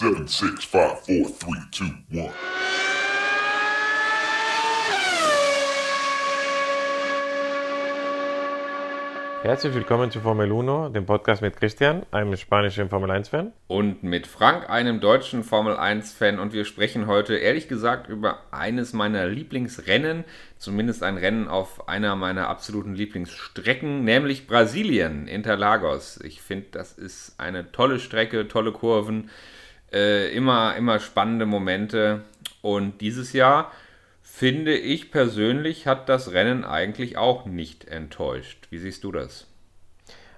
Seven, six, five, four, three, two, one. Herzlich willkommen zu Formel 1, dem Podcast mit Christian, einem spanischen Formel 1-Fan. Und mit Frank, einem deutschen Formel 1-Fan. Und wir sprechen heute ehrlich gesagt über eines meiner Lieblingsrennen, zumindest ein Rennen auf einer meiner absoluten Lieblingsstrecken, nämlich Brasilien, Interlagos. Ich finde, das ist eine tolle Strecke, tolle Kurven, äh, immer, immer spannende Momente. Und dieses Jahr finde ich persönlich, hat das Rennen eigentlich auch nicht enttäuscht. Wie siehst du das?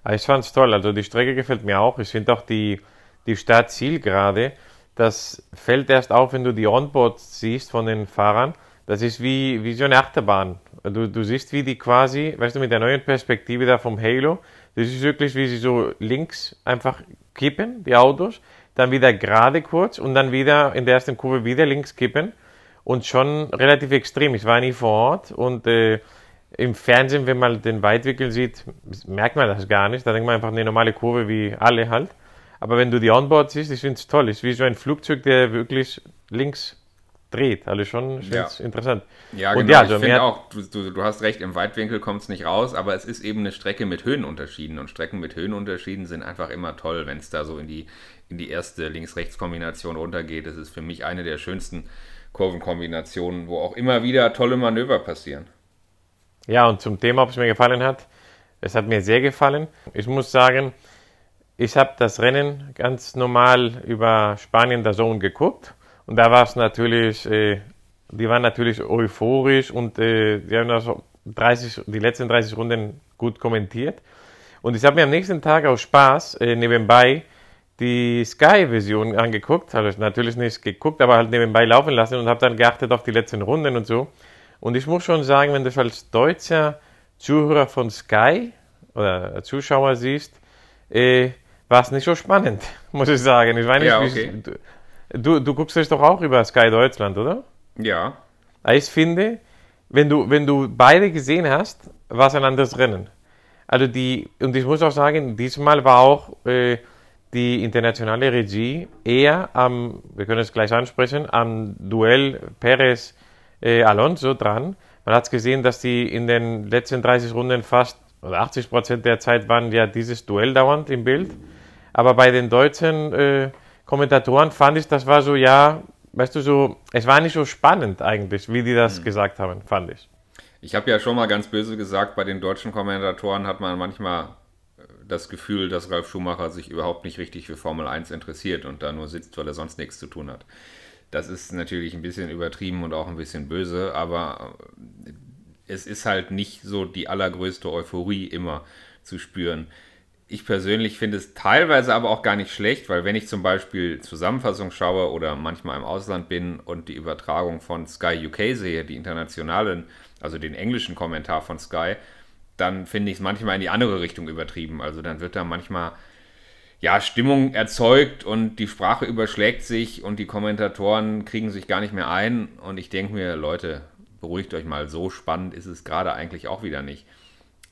Ah, ich fand es toll. Also die Strecke gefällt mir auch. Ich finde auch die, die Start-Ziel-Gerade, das fällt erst auf, wenn du die Onboards siehst von den Fahrern. Das ist wie, wie so eine Achterbahn. Du, du siehst, wie die quasi, weißt du, mit der neuen Perspektive da vom Halo, das ist wirklich, wie sie so links einfach kippen, die Autos, dann wieder gerade kurz und dann wieder in der ersten Kurve wieder links kippen und schon relativ extrem. Ich war nie vor Ort und äh, im Fernsehen, wenn man den Weitwinkel sieht, merkt man das gar nicht. Da denkt man einfach eine normale Kurve wie alle halt. Aber wenn du die Onboard siehst, ich finde es toll. Es ist wie so ein Flugzeug, der wirklich links dreht. Also schon ja. interessant. Ja, und genau. Ja, also ich finde auch, du, du, du, hast recht, im Weitwinkel kommt es nicht raus, aber es ist eben eine Strecke mit Höhenunterschieden. Und Strecken mit Höhenunterschieden sind einfach immer toll, wenn es da so in die, in die erste Links-Rechts-Kombination runtergeht. Das ist für mich eine der schönsten Kurvenkombinationen, wo auch immer wieder tolle Manöver passieren. Ja, und zum Thema, ob es mir gefallen hat. Es hat mir sehr gefallen. Ich muss sagen, ich habe das Rennen ganz normal über Spanien der Zone geguckt. Und da war es natürlich, äh, die waren natürlich euphorisch und äh, die haben also 30, die letzten 30 Runden gut kommentiert. Und ich habe mir am nächsten Tag aus Spaß äh, nebenbei die Sky-Version angeguckt, also natürlich nicht geguckt, aber halt nebenbei laufen lassen und habe dann geachtet auf die letzten Runden und so. Und ich muss schon sagen, wenn du als deutscher Zuhörer von Sky oder Zuschauer siehst, äh, war es nicht so spannend, muss ich sagen. Ich weiß nicht, ja, okay. du, du guckst es doch auch über Sky Deutschland, oder? Ja. Ich finde, wenn du, wenn du beide gesehen hast, war es ein anderes Rennen. Also die, und ich muss auch sagen, diesmal war auch äh, die internationale Regie eher am, wir können es gleich ansprechen, am Duell Perez-Alonso äh, dran. Man hat gesehen, dass die in den letzten 30 Runden fast oder 80 Prozent der Zeit waren ja dieses Duell dauernd im Bild. Aber bei den deutschen äh, Kommentatoren fand ich, das war so, ja, weißt du, so, es war nicht so spannend eigentlich, wie die das hm. gesagt haben, fand ich. Ich habe ja schon mal ganz böse gesagt, bei den deutschen Kommentatoren hat man manchmal das Gefühl, dass Ralf Schumacher sich überhaupt nicht richtig für Formel 1 interessiert und da nur sitzt, weil er sonst nichts zu tun hat. Das ist natürlich ein bisschen übertrieben und auch ein bisschen böse, aber äh, es ist halt nicht so die allergrößte Euphorie immer zu spüren. Ich persönlich finde es teilweise aber auch gar nicht schlecht, weil wenn ich zum Beispiel Zusammenfassung schaue oder manchmal im Ausland bin und die Übertragung von Sky UK sehe, die internationalen, also den englischen Kommentar von Sky, dann finde ich es manchmal in die andere Richtung übertrieben. Also dann wird da manchmal ja, Stimmung erzeugt und die Sprache überschlägt sich und die Kommentatoren kriegen sich gar nicht mehr ein. Und ich denke mir, Leute, beruhigt euch mal, so spannend ist es gerade eigentlich auch wieder nicht.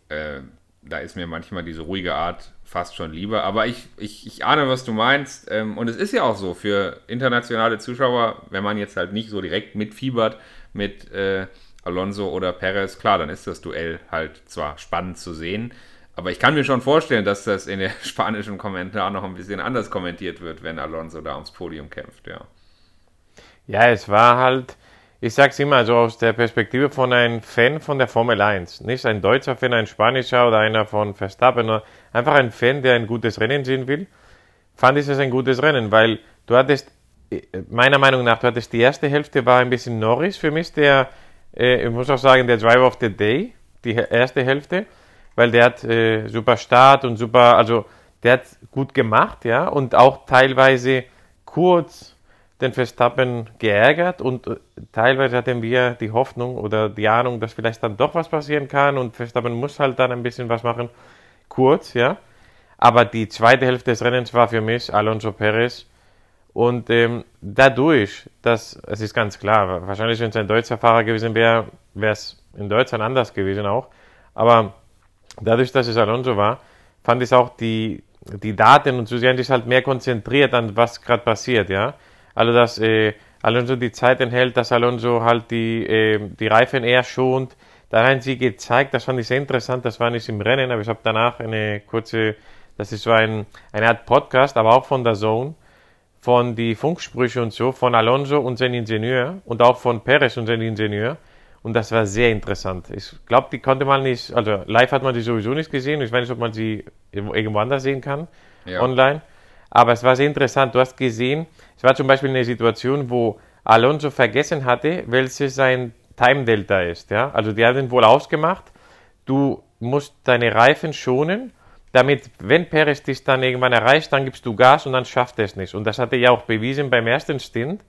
Äh, da ist mir manchmal diese ruhige Art fast schon lieber. Aber ich, ich, ich ahne, was du meinst. Ähm, und es ist ja auch so für internationale Zuschauer, wenn man jetzt halt nicht so direkt mitfiebert mit äh, Alonso oder Perez, klar, dann ist das Duell halt zwar spannend zu sehen, aber ich kann mir schon vorstellen, dass das in der spanischen Kommentar noch ein bisschen anders kommentiert wird, wenn Alonso da ums Podium kämpft, ja. Ja, es war halt, ich sag's immer, so aus der Perspektive von einem Fan von der Formel 1. Nicht ein deutscher Fan, ein spanischer oder einer von Verstappen, einfach ein Fan, der ein gutes Rennen sehen will, fand ich es ein gutes Rennen, weil du hattest, meiner Meinung nach, du hattest die erste Hälfte war ein bisschen Norris für mich, der äh, ich muss auch sagen, der Driver of the Day, die erste Hälfte, weil der hat äh, super Start und super, also der hat gut gemacht, ja, und auch teilweise kurz den Verstappen geärgert und äh, teilweise hatten wir die Hoffnung oder die Ahnung, dass vielleicht dann doch was passieren kann und Verstappen muss halt dann ein bisschen was machen, kurz, ja. Aber die zweite Hälfte des Rennens war für mich Alonso Perez und ähm, dadurch, dass, es ist ganz klar, wahrscheinlich, wenn es ein deutscher Fahrer gewesen wäre, wäre es in Deutschland anders gewesen auch. Aber dadurch, dass es Alonso war, fand ich auch die, die Daten und so, haben sich halt mehr konzentriert an was gerade passiert, ja. Also dass äh, Alonso die Zeit enthält, dass Alonso halt die, äh, die Reifen eher schont. Da haben sie gezeigt, das fand ich sehr interessant, das war nicht im Rennen, aber ich habe danach eine kurze, das ist so ein, eine Art Podcast, aber auch von der Zone, von die Funksprüche und so, von Alonso und sein Ingenieur und auch von Perez und sein Ingenieur. Und das war sehr interessant. Ich glaube, die konnte man nicht, also live hat man die sowieso nicht gesehen. Ich weiß nicht, ob man sie irgendwo anders sehen kann, Ja. online. Aber es war sehr interessant. Du hast gesehen, es war zum Beispiel eine Situation, wo Alonso vergessen hatte, welches sein Time Delta ist. Ja? Also die haben wohl ausgemacht, du musst deine Reifen schonen, damit, wenn Perez dich dann irgendwann erreicht, dann gibst du Gas und dann schafft er es nicht. Und das hat er ja auch bewiesen beim ersten Stint,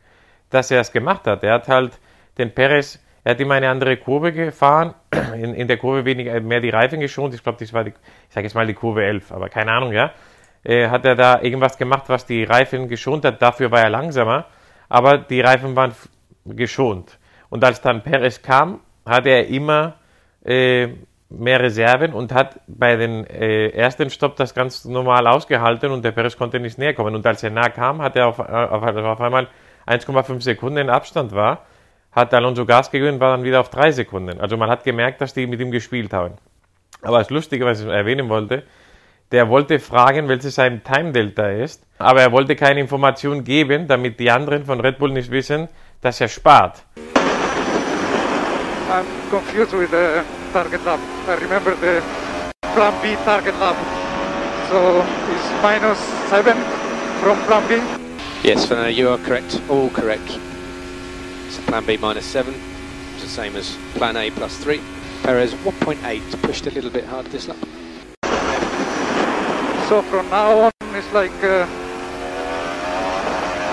dass er es gemacht hat. Er hat halt den Perez, er hat immer eine andere Kurve gefahren, in, in der Kurve weniger, mehr die Reifen geschont. Ich glaube, das war die, ich sage jetzt mal die Kurve 11, aber keine Ahnung, ja. Äh, hat er da irgendwas gemacht, was die Reifen geschont hat, dafür war er langsamer, aber die Reifen waren geschont. Und als dann Perez kam, hat er immer äh, mehr Reserven und hat bei den äh, ersten Stopp das ganz normal ausgehalten und der Perez konnte nicht näher kommen. Und als er nah kam, hat er auf, äh, auf, auf einmal 1,5 Sekunden in Abstand war, hat Alonso Gas gegeben und war dann wieder auf 3 Sekunden. Also man hat gemerkt, dass die mit ihm gespielt haben. Aber das Lustige, was ich erwähnen wollte, der wollte fragen, welches sein Time Delta ist, aber er wollte keine Information geben, damit die anderen von Red Bull nicht wissen, dass er spart. I'm confused with the target lap. I remember the plan B target lap. So it's minus 7 from plan B. Yes, Fernando, you are correct. All correct. So plan B minus 7. It's the same as plan A plus 3. Perez 1.8, pushed a little bit hard this lap. So from now on it's like uh,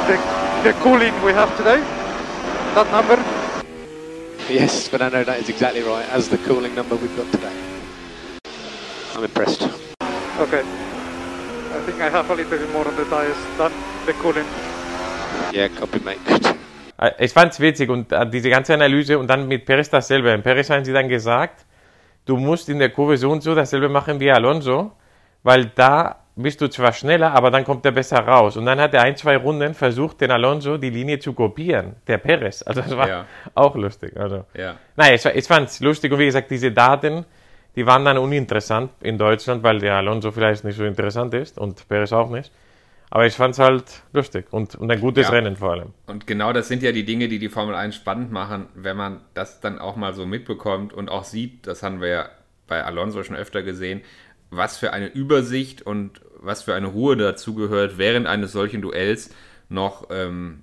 the, the cooling we have today. That number. Yes, Fernando, that is exactly right, as the cooling number we've got today. I'm impressed. Okay. I think I have a little bit more on the tires than the cooling. Yeah, copy, mate. Äh, Ich fand's witzig und äh, diese ganze Analyse und dann mit Perez dasselbe. In Perez haben sie dann gesagt, du musst in der Kurve so und so dasselbe machen wie Alonso, weil da bist du zwar schneller, aber dann kommt er besser raus. Und dann hat er ein, zwei Runden versucht, den Alonso die Linie zu kopieren, der Perez. Also das war Ja. auch lustig. Also. Ja. Nein, ich, ich fand es lustig und wie gesagt, diese Daten, die waren dann uninteressant in Deutschland, weil der Alonso vielleicht nicht so interessant ist und Perez auch nicht. Aber ich fand es halt lustig und, und ein gutes Ja. Rennen vor allem. Und genau das sind ja die Dinge, die die Formel 1 spannend machen, wenn man das dann auch mal so mitbekommt und auch sieht, das haben wir ja bei Alonso schon öfter gesehen, was für eine Übersicht und was für eine Ruhe dazugehört, während eines solchen Duells noch ähm,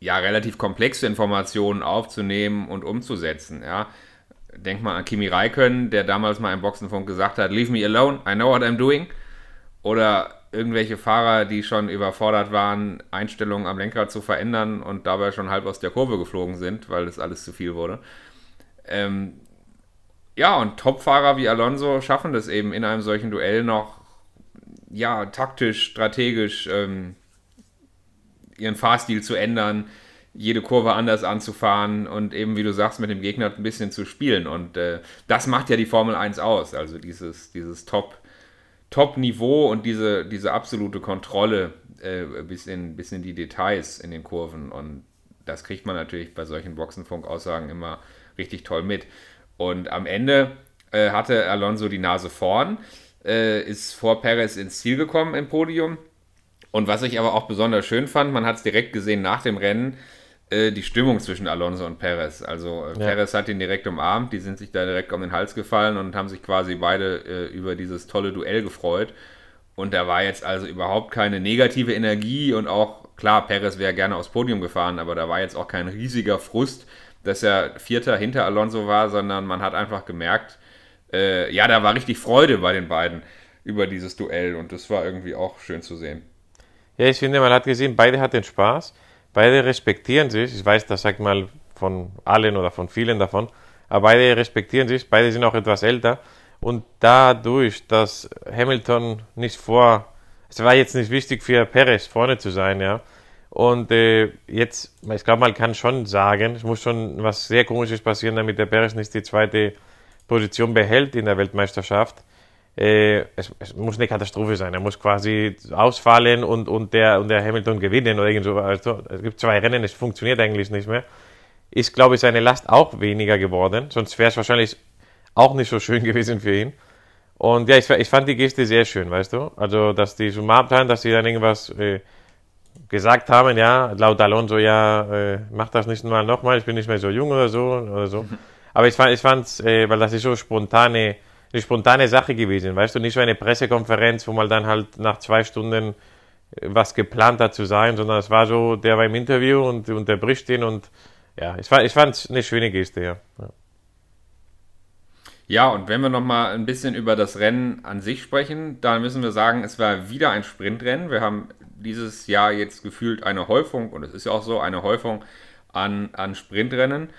ja, relativ komplexe Informationen aufzunehmen und umzusetzen. Ja. Denk mal an Kimi Räikkönen, der damals mal im Boxenfunk gesagt hat, leave me alone, I know what I'm doing. Oder irgendwelche Fahrer, die schon überfordert waren, Einstellungen am Lenkrad zu verändern und dabei schon halb aus der Kurve geflogen sind, weil das alles zu viel wurde. Ähm, ja, und Topfahrer wie Alonso schaffen das eben in einem solchen Duell noch, ja, taktisch, strategisch ähm, ihren Fahrstil zu ändern, jede Kurve anders anzufahren und eben, wie du sagst, mit dem Gegner ein bisschen zu spielen. Und äh, das macht ja die Formel 1 aus, also dieses, dieses Top- Top-Niveau und diese, diese absolute Kontrolle äh, bis, in, bis in die Details in den Kurven. Und das kriegt man natürlich bei solchen Boxenfunk-Aussagen immer richtig toll mit. Und am Ende äh, hatte Alonso die Nase vorn, äh, ist vor Perez ins Ziel gekommen im Podium. Und was ich aber auch besonders schön fand, man hat es direkt gesehen nach dem Rennen, äh, die Stimmung zwischen Alonso und Perez. Also äh, Ja. Perez hat ihn direkt umarmt, die sind sich da direkt um den Hals gefallen und haben sich quasi beide äh, über dieses tolle Duell gefreut. Und da war jetzt also überhaupt keine negative Energie und auch, klar, Perez wäre gerne aufs Podium gefahren, aber da war jetzt auch kein riesiger Frust, dass er Vierter hinter Alonso war, sondern man hat einfach gemerkt, äh, ja, da war richtig Freude bei den beiden über dieses Duell und das war irgendwie auch schön zu sehen. Ja, ich finde, man hat gesehen, beide hatten Spaß, beide respektieren sich. Ich weiß, das sagt mal von allen oder von vielen davon, aber beide respektieren sich, beide sind auch etwas älter. Und dadurch, dass Hamilton nicht vor, es war jetzt nicht wichtig für Perez vorne zu sein, ja. Und äh, jetzt, ich glaube, man kann schon sagen, es muss schon was sehr Komisches passieren, damit der Perez nicht die zweite Position behält in der Weltmeisterschaft. äh, es, es, muss eine Katastrophe sein. Er muss quasi ausfallen und, und, der, und der Hamilton gewinnen oder irgend so. Also, es gibt zwei Rennen, es funktioniert eigentlich nicht mehr. Ist, glaube ich, seine Last auch weniger geworden. Sonst wäre es wahrscheinlich auch nicht so schön gewesen für ihn. Und ja, ich, ich, fand die Geste sehr schön, weißt du? Also, dass die so umarmt haben, dass sie dann irgendwas äh, gesagt haben, ja, laut Alonso, ja, äh, mach das nicht mal nochmal, ich bin nicht mehr so jung oder so oder so. Aber ich fand, ich fand's, äh, weil das ist so spontane, eine spontane Sache gewesen, weißt du, nicht so eine Pressekonferenz, wo man dann halt nach zwei Stunden äh, was geplant hat zu sein, sondern es war so, der war im Interview und unterbricht ihn und ja, ich fand, ich fand's eine schöne Geste, ja. ja. Ja, und wenn wir nochmal ein bisschen über das Rennen an sich sprechen, dann müssen wir sagen, es war wieder ein Sprintrennen. Wir haben dieses Jahr jetzt gefühlt eine Häufung, und es ist ja auch so, eine Häufung an, an Sprintrennen.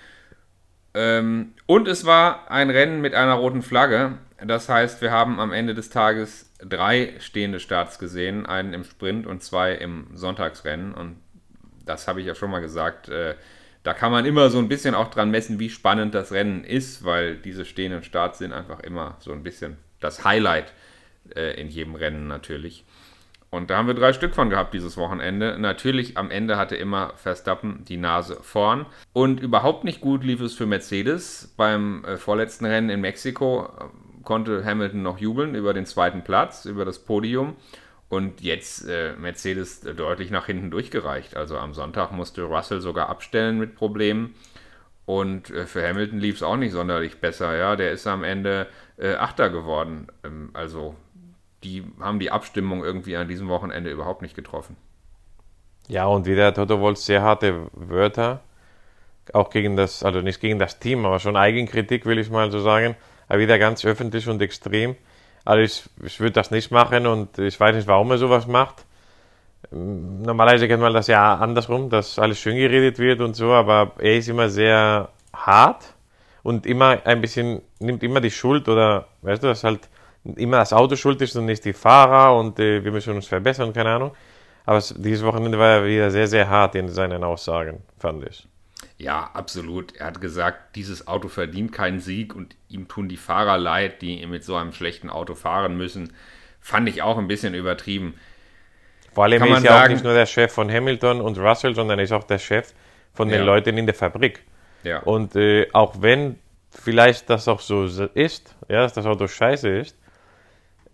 Ähm, und es war ein Rennen mit einer roten Flagge. Das heißt, wir haben am Ende des Tages drei stehende Starts gesehen, einen im Sprint und zwei im Sonntagsrennen. Und das habe ich ja schon mal gesagt. Äh, da kann man immer so ein bisschen auch dran messen, wie spannend das Rennen ist, weil diese stehenden Starts sind einfach immer so ein bisschen das Highlight äh, in jedem Rennen natürlich. Und da haben wir drei Stück von gehabt dieses Wochenende. Natürlich am Ende hatte immer Verstappen die Nase vorn. Und überhaupt nicht gut lief es für Mercedes. Beim äh, vorletzten Rennen in Mexiko äh, konnte Hamilton noch jubeln über den zweiten Platz, über das Podium. Und jetzt äh, Mercedes deutlich nach hinten durchgereicht. Also am Sonntag musste Russell sogar abstellen mit Problemen. Und äh, für Hamilton lief es auch nicht sonderlich besser. Ja, der ist am Ende äh, Achter geworden. Ähm, also die haben die Abstimmung irgendwie an diesem Wochenende überhaupt nicht getroffen. Ja, und wieder Toto Wolf sehr harte Wörter. Auch gegen das, also nicht gegen das Team, aber schon Eigenkritik, will ich mal so sagen. Aber wieder ganz öffentlich und extrem. Also ich, ich würde das nicht machen und ich weiß nicht, warum er sowas macht. Normalerweise kennt man das ja andersrum, dass alles schön geredet wird und so, aber er ist immer sehr hart und immer ein bisschen, nimmt immer die Schuld oder, weißt du, dass halt immer das Auto schuld ist und nicht die Fahrer und äh, wir müssen uns verbessern, keine Ahnung. Aber dieses Wochenende war er wieder sehr, sehr hart in seinen Aussagen, fand ich. Ja, absolut. Er hat gesagt, dieses Auto verdient keinen Sieg und ihm tun die Fahrer leid, die mit so einem schlechten Auto fahren müssen. Fand ich auch ein bisschen übertrieben. Vor allem ist ja auch nicht nur der Chef von Hamilton und Russell, sondern er ist auch der Chef von den ja. Leuten in der Fabrik. Ja. Und äh, auch wenn vielleicht das auch so ist, ja, dass das Auto scheiße ist,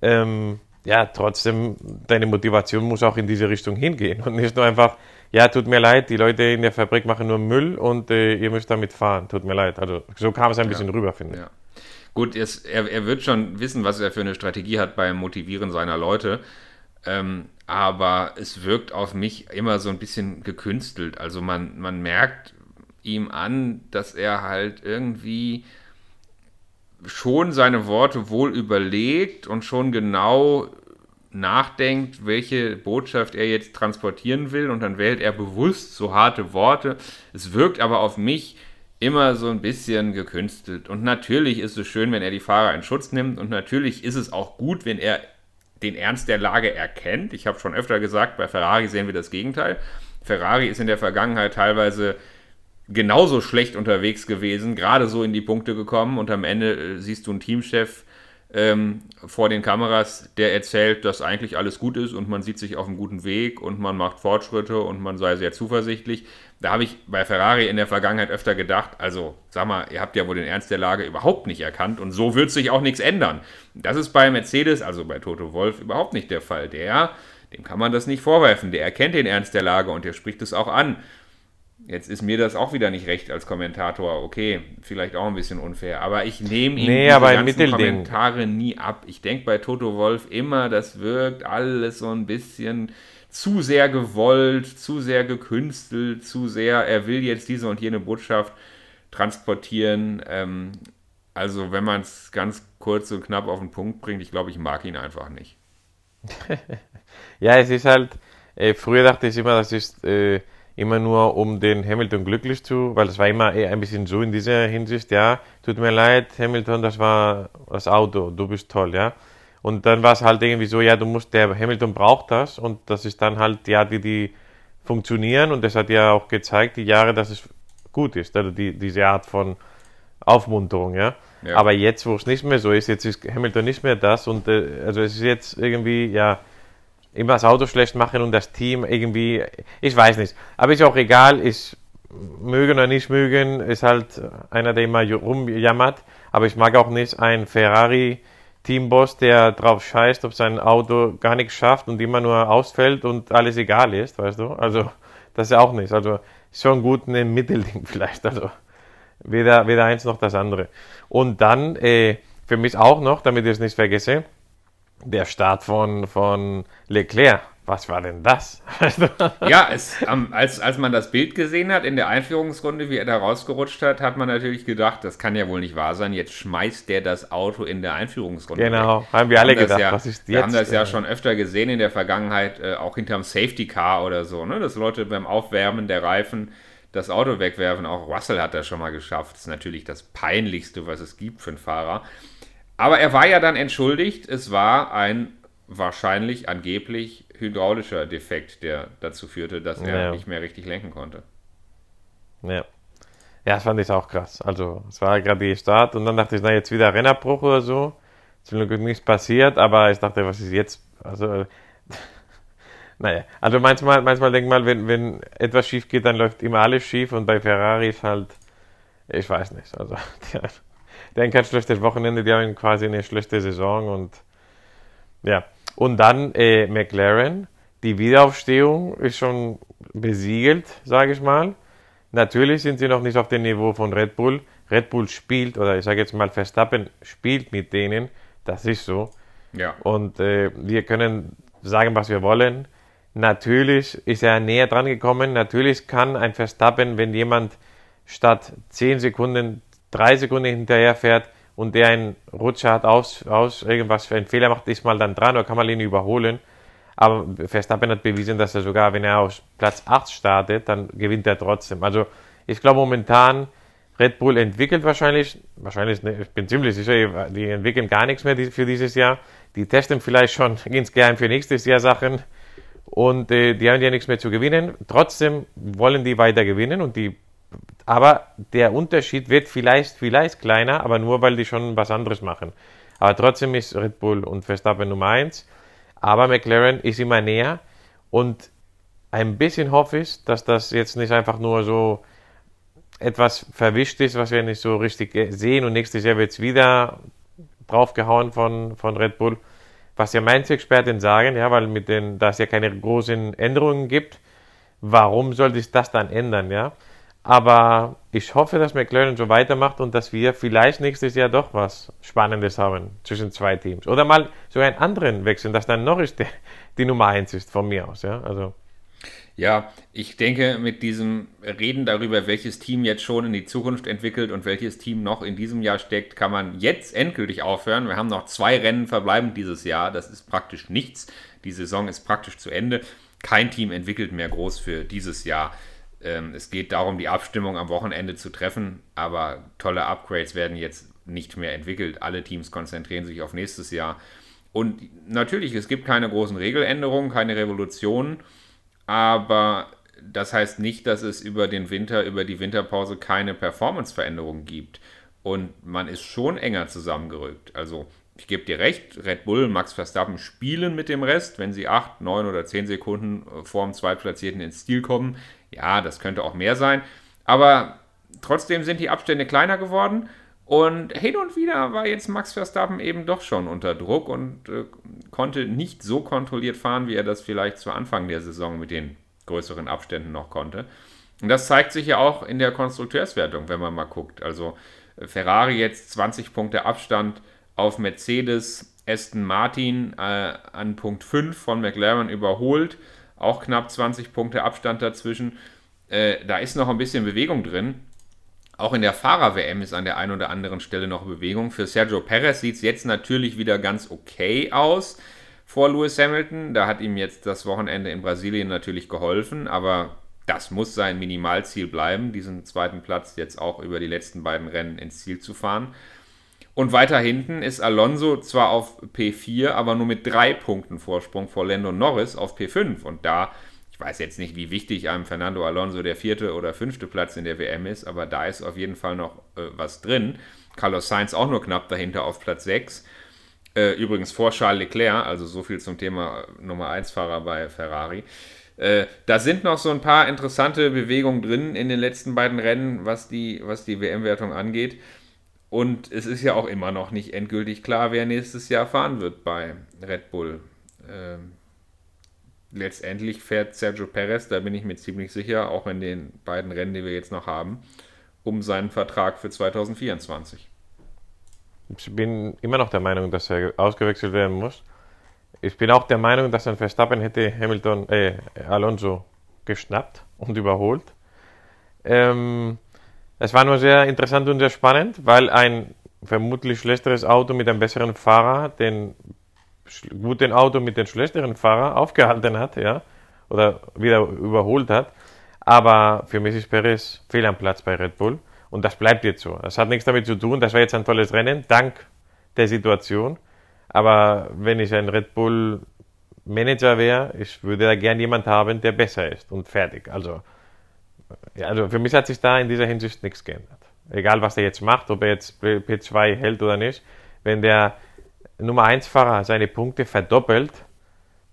ähm, ja, trotzdem, deine Motivation muss auch in diese Richtung hingehen und nicht nur einfach, ja, tut mir leid, die Leute in der Fabrik machen nur Müll und äh, ihr müsst damit fahren, tut mir leid. Also so kam es ein bisschen rüber, finde ich. Ja. Gut, es, er, er wird schon wissen, was er für eine Strategie hat beim Motivieren seiner Leute. Ähm, aber es wirkt auf mich immer so ein bisschen gekünstelt. Also man, man merkt ihm an, dass er halt irgendwie schon seine Worte wohl überlegt und schon genau nachdenkt, welche Botschaft er jetzt transportieren will und dann wählt er bewusst so harte Worte. Es wirkt aber auf mich immer so ein bisschen gekünstelt. Und natürlich ist es schön, wenn er die Fahrer in Schutz nimmt und natürlich ist es auch gut, wenn er den Ernst der Lage erkennt. Ich habe schon öfter gesagt, bei Ferrari sehen wir das Gegenteil. Ferrari ist in der Vergangenheit teilweise genauso schlecht unterwegs gewesen, gerade so in die Punkte gekommen und am Ende äh, siehst du einen Teamchef, ähm, vor den Kameras, der erzählt, dass eigentlich alles gut ist und man sieht sich auf einem guten Weg und man macht Fortschritte und man sei sehr zuversichtlich. Da habe ich bei Ferrari in der Vergangenheit öfter gedacht, also sag mal, ihr habt ja wohl den Ernst der Lage überhaupt nicht erkannt und so wird sich auch nichts ändern. Das ist bei Mercedes, also bei Toto Wolf, überhaupt nicht der Fall. Der, dem kann man das nicht vorwerfen, der erkennt den Ernst der Lage und der spricht es auch an. Jetzt ist mir das auch wieder nicht recht als Kommentator. Okay, vielleicht auch ein bisschen unfair. Aber ich nehme ihm nee, diese ganzen Mittelding. Kommentare nie ab. Ich denke bei Toto Wolf immer, das wirkt alles so ein bisschen zu sehr gewollt, zu sehr gekünstelt, zu sehr, er will jetzt diese und jene Botschaft transportieren. Ähm, also wenn man es ganz kurz und knapp auf den Punkt bringt, ich glaube, ich mag ihn einfach nicht. ja, es ist halt, äh, früher dachte ich immer, das ist... Äh, immer nur um den Hamilton glücklich zu, weil es war immer eher ein bisschen so in dieser Hinsicht, ja, tut mir leid, Hamilton, das war das Auto, du bist toll, ja. Und dann war es halt irgendwie so, ja, du musst, der Hamilton braucht das und das ist dann halt, ja, die, die funktionieren und das hat ja auch gezeigt, die Jahre, dass es gut ist, also die, diese Art von Aufmunterung, ja. Ja. Aber jetzt, wo es nicht mehr so ist, jetzt ist Hamilton nicht mehr das und äh, also es ist jetzt irgendwie, ja, immer das Auto schlecht machen und das Team irgendwie, ich weiß nicht. Aber ist auch egal, ich mögen oder nicht mögen, ist halt einer, der immer rumjammert. Aber ich mag auch nicht einen Ferrari-Teamboss, der drauf scheißt, ob sein Auto gar nichts schafft und immer nur ausfällt und alles egal ist, weißt du? Also, das ist auch nicht. Also, schon gut ein Mittelding vielleicht. Also, weder, weder eins noch das andere. Und dann, äh, für mich auch noch, damit ich es nicht vergesse, der Start von, von Leclerc. Was war denn das? Ja, es, ähm, als, als man das Bild gesehen hat in der Einführungsrunde, wie er da rausgerutscht hat, hat man natürlich gedacht, das kann ja wohl nicht wahr sein. Jetzt schmeißt der das Auto in der Einführungsrunde. Genau, weg. haben wir alle das gedacht, Ja, was ist wir jetzt? haben das ja äh, schon öfter gesehen in der Vergangenheit, äh, auch hinterm Safety Car oder so, ne? dass Leute beim Aufwärmen der Reifen das Auto wegwerfen. Auch Russell hat das schon mal geschafft. Das ist natürlich das Peinlichste, was es gibt für einen Fahrer. Aber er war ja dann entschuldigt. Es war ein wahrscheinlich, angeblich hydraulischer Defekt, der dazu führte, dass er Ja. nicht mehr richtig lenken konnte. Ja. Ja, das fand ich auch krass. Also, es war gerade die Start und dann dachte ich, na, jetzt wieder Rennerbruch oder so. Zum Glück nichts passiert, aber ich dachte, was ist jetzt? Also, naja, also manchmal, manchmal denk mal, wenn, wenn etwas schief geht, dann läuft immer alles schief und bei Ferrari ist halt, ich weiß nicht. Also, die, haben kein schlechtes Wochenende, die haben quasi eine schlechte Saison und ja. Und dann äh, McLaren, die Wiederaufstehung ist schon besiegelt, sage ich mal. Natürlich sind sie noch nicht auf dem Niveau von Red Bull. Red Bull spielt, oder ich sage jetzt mal, Verstappen spielt mit denen. Das ist so. Ja. Und äh, wir können sagen, was wir wollen. Natürlich ist er näher dran gekommen. Natürlich kann ein Verstappen, wenn jemand statt 10 Sekunden 3 Sekunden hinterher fährt und der einen Rutscher hat aus, aus irgendwas für einen Fehler macht, ist mal dann dran oder kann man ihn überholen. Aber Verstappen hat bewiesen, dass er sogar, wenn er auf Platz 8 startet, dann gewinnt er trotzdem. Also ich glaube momentan, Red Bull entwickelt wahrscheinlich, wahrscheinlich, ne, ich bin ziemlich sicher, die entwickeln gar nichts mehr für dieses Jahr. Die testen vielleicht schon insgeheim für nächstes Jahr Sachen und äh, die haben ja nichts mehr zu gewinnen. Trotzdem wollen die weiter gewinnen und die, aber der Unterschied wird vielleicht, vielleicht kleiner, aber nur weil die schon was anderes machen. Aber trotzdem ist Red Bull und Verstappen Nummer 1. Aber McLaren ist immer näher und ein bisschen hoffe ich, dass das jetzt nicht einfach nur so etwas verwischt ist, was wir nicht so richtig sehen und nächstes Jahr wird es wieder draufgehauen von, von Red Bull. Was ja manche Experten sagen, ja, weil mit den, da es ja keine großen Änderungen gibt, warum soll sich das dann ändern, ja? Aber ich hoffe, dass McLaren so weitermacht und dass wir vielleicht nächstes Jahr doch was Spannendes haben zwischen zwei Teams. Oder mal so einen anderen wechseln, dass dann Norris die, die Nummer 1 ist, von mir aus, ja? Also, Ja, ich denke, mit diesem Reden darüber, welches Team jetzt schon in die Zukunft entwickelt und welches Team noch in diesem Jahr steckt, kann man jetzt endgültig aufhören. Wir haben noch zwei Rennen verbleibend dieses Jahr. Das ist praktisch nichts. Die Saison ist praktisch zu Ende. Kein Team entwickelt mehr groß für dieses Jahr. Ähm, es geht darum, die Abstimmung am Wochenende zu treffen, aber tolle Upgrades werden jetzt nicht mehr entwickelt. Alle Teams konzentrieren sich auf nächstes Jahr. Und natürlich, es gibt keine großen Regeländerungen, keine Revolutionen. Aber das heißt nicht, dass es über den Winter, über die Winterpause keine Performanceveränderungen gibt. Und man ist schon enger zusammengerückt. Also ich gebe dir recht, Red Bull, Max Verstappen spielen mit dem Rest, wenn sie 8, 9 oder 10 Sekunden vor dem Zweitplatzierten ins Ziel kommen. Ja, das könnte auch mehr sein. Aber trotzdem sind die Abstände kleiner geworden. Und hin und wieder war jetzt Max Verstappen eben doch schon unter Druck und äh, konnte nicht so kontrolliert fahren, wie er das vielleicht zu Anfang der Saison mit den größeren Abständen noch konnte. Und das zeigt sich ja auch in der Konstrukteurswertung, wenn man mal guckt. Also äh, Ferrari jetzt 20 Punkte Abstand auf Mercedes, Aston Martin äh, an Punkt 5 von McLaren überholt, auch knapp 20 Punkte Abstand dazwischen. Äh, da ist noch ein bisschen Bewegung drin. Auch in der Fahrer-WM ist an der einen oder anderen Stelle noch Bewegung. Für Sergio Perez sieht es jetzt natürlich wieder ganz okay aus vor Lewis Hamilton. Da hat ihm jetzt das Wochenende in Brasilien natürlich geholfen, aber das muss sein Minimalziel bleiben, diesen zweiten Platz jetzt auch über die letzten beiden Rennen ins Ziel zu fahren. Und weiter hinten ist Alonso zwar auf P4, aber nur mit drei Punkten Vorsprung vor Lando Norris auf P5. Und da, ich weiß jetzt nicht, wie wichtig einem Fernando Alonso der vierte oder fünfte Platz in der WM ist, aber da ist auf jeden Fall noch äh, was drin. Carlos Sainz auch nur knapp dahinter auf Platz 6. Äh, übrigens vor Charles Leclerc, also so viel zum Thema Nummer 1 Fahrer bei Ferrari. Äh, da sind noch so ein paar interessante Bewegungen drin in den letzten beiden Rennen, was die, was die WM-Wertung angeht. Und es ist ja auch immer noch nicht endgültig klar, wer nächstes Jahr fahren wird bei Red Bull. Ähm, letztendlich fährt Sergio Perez, da bin ich mir ziemlich sicher, auch in den beiden Rennen, die wir jetzt noch haben, um seinen Vertrag für 2024. Ich bin immer noch der Meinung, dass er ausgewechselt werden muss. Ich bin auch der Meinung, dass ein Verstappen hätte Hamilton, äh, Alonso geschnappt und überholt. Ähm, es war nur sehr interessant und sehr spannend, weil ein vermutlich schlechteres Auto mit einem besseren Fahrer den guten Auto mit dem schlechteren Fahrer aufgehalten hat, ja, oder wieder überholt hat. Aber für mich Perez fehl am Platz bei Red Bull und das bleibt jetzt so. Das hat nichts damit zu tun, das war jetzt ein tolles Rennen, dank der Situation. Aber wenn ich ein Red Bull Manager wäre, ich würde da gern jemand haben, der besser ist und fertig. Also, ja, also für mich hat sich da in dieser Hinsicht nichts geändert. Egal was er jetzt macht, ob er jetzt P2 hält oder nicht, wenn der Nummer 1 Fahrer seine Punkte verdoppelt,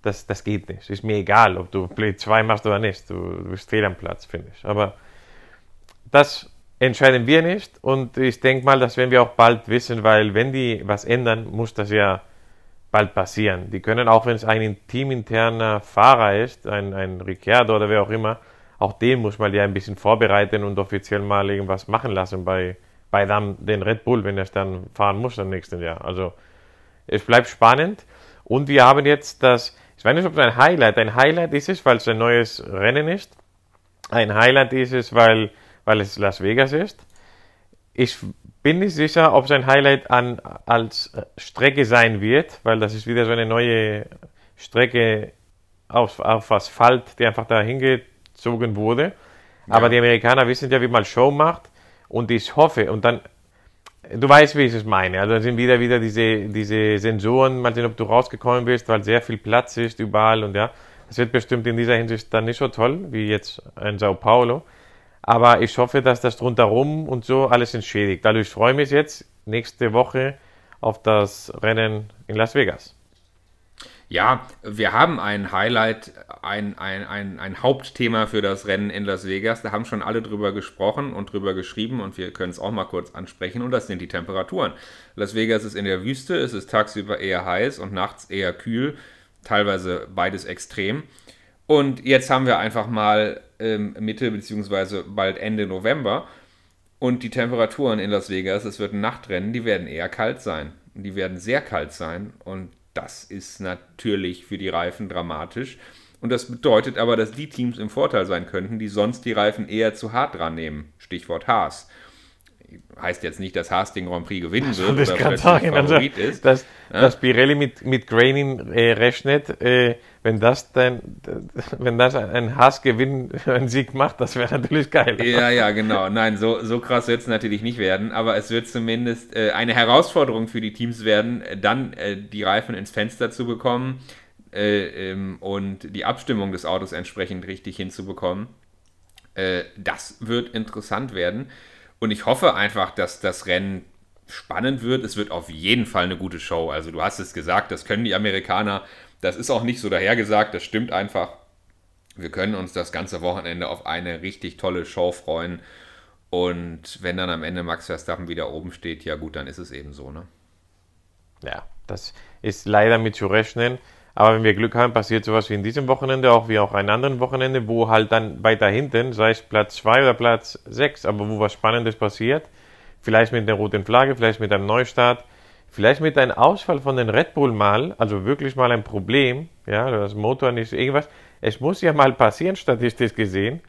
das, das geht nicht. Ist mir egal, ob du Play 2 machst oder nicht. Du, du bist fehl am Platz, finde ich. Aber das entscheiden wir nicht und ich denke mal, das werden wir auch bald wissen, weil wenn die was ändern, muss das ja bald passieren. Die können auch, wenn es ein teaminterner Fahrer ist, ein, ein Ricciardo oder wer auch immer, auch den muss man ja ein bisschen vorbereiten und offiziell mal irgendwas machen lassen bei, bei dann den Red Bull, wenn er dann fahren muss im nächsten Jahr. Also es bleibt spannend und wir haben jetzt das, ich weiß nicht, ob es ein Highlight, ein Highlight ist es, weil es ein neues Rennen ist. Ein Highlight ist es, weil, weil es Las Vegas ist. Ich bin nicht sicher, ob es ein Highlight an, als Strecke sein wird, weil das ist wieder so eine neue Strecke auf, auf Asphalt, die einfach da hingezogen wurde. Ja. Aber die Amerikaner wissen ja, wie man Show macht. Und ich hoffe, und dann Du weißt, wie ich es meine. Also sind wieder wieder diese, diese Sensoren, mal sehen, ob du rausgekommen bist, weil sehr viel Platz ist überall und ja. Das wird bestimmt in dieser Hinsicht dann nicht so toll wie jetzt in Sao Paulo. Aber ich hoffe, dass das drumherum und so alles entschädigt. Also ich freue mich jetzt nächste Woche auf das Rennen in Las Vegas. Ja, wir haben ein Highlight, ein, ein, ein, ein Hauptthema für das Rennen in Las Vegas. Da haben schon alle drüber gesprochen und drüber geschrieben und wir können es auch mal kurz ansprechen und das sind die Temperaturen. Las Vegas ist in der Wüste, es ist tagsüber eher heiß und nachts eher kühl, teilweise beides extrem. Und jetzt haben wir einfach mal ähm, Mitte bzw. bald Ende November und die Temperaturen in Las Vegas, es wird ein Nachtrennen, die werden eher kalt sein. Die werden sehr kalt sein und das ist natürlich für die Reifen dramatisch. Und das bedeutet aber, dass die Teams im Vorteil sein könnten, die sonst die Reifen eher zu hart dran nehmen. Stichwort Haas. Heißt jetzt nicht, dass Haas den Grand Prix gewinnen das wird oder plötzlich sagen, Favorit also, ist. Dass, ja? dass Pirelli mit, mit Graining äh, rechnet, äh, wenn das dann, wenn das ein Haas-Gewinn, ein Sieg macht, das wäre natürlich geil. Ja, ja, genau. Nein, so, so krass wird es natürlich nicht werden, aber es wird zumindest äh, eine Herausforderung für die Teams werden, dann äh, die Reifen ins Fenster zu bekommen äh, ähm, und die Abstimmung des Autos entsprechend richtig hinzubekommen. Äh, das wird interessant werden. Und ich hoffe einfach, dass das Rennen spannend wird. Es wird auf jeden Fall eine gute Show. Also du hast es gesagt, das können die Amerikaner das ist auch nicht so dahergesagt, das stimmt einfach. Wir können uns das ganze Wochenende auf eine richtig tolle Show freuen. Und wenn dann am Ende Max Verstappen wieder oben steht, ja gut, dann ist es eben so, ne? Ja, das ist leider mit zu rechnen. Aber wenn wir Glück haben, passiert sowas wie in diesem Wochenende, auch wie auch ein anderen Wochenende, wo halt dann weiter hinten, sei es Platz 2 oder Platz 6, aber wo was Spannendes passiert, vielleicht mit der roten Flagge, vielleicht mit einem Neustart, Vielleicht mit einem Ausfall von den Red Bull mal, also wirklich mal ein Problem, ja, das Motor nicht irgendwas. Es muss ja mal passieren, statistisch gesehen.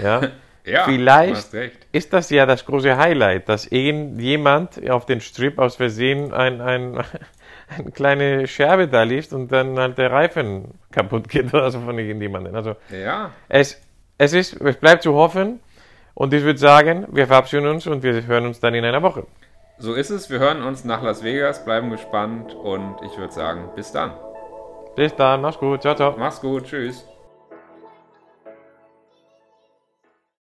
Ja, ja vielleicht ist das ja das große Highlight, dass irgendjemand auf den Strip aus Versehen ein, ein, eine kleine Scherbe da liegt und dann halt der Reifen kaputt geht oder so von irgendjemandem. Also ja. es, es, ist, es bleibt zu hoffen und ich würde sagen, wir verabschieden uns und wir hören uns dann in einer Woche. So ist es. Wir hören uns nach Las Vegas, bleiben gespannt und ich würde sagen, bis dann. Bis dann, mach's gut. Ciao, ciao. Mach's gut. Tschüss.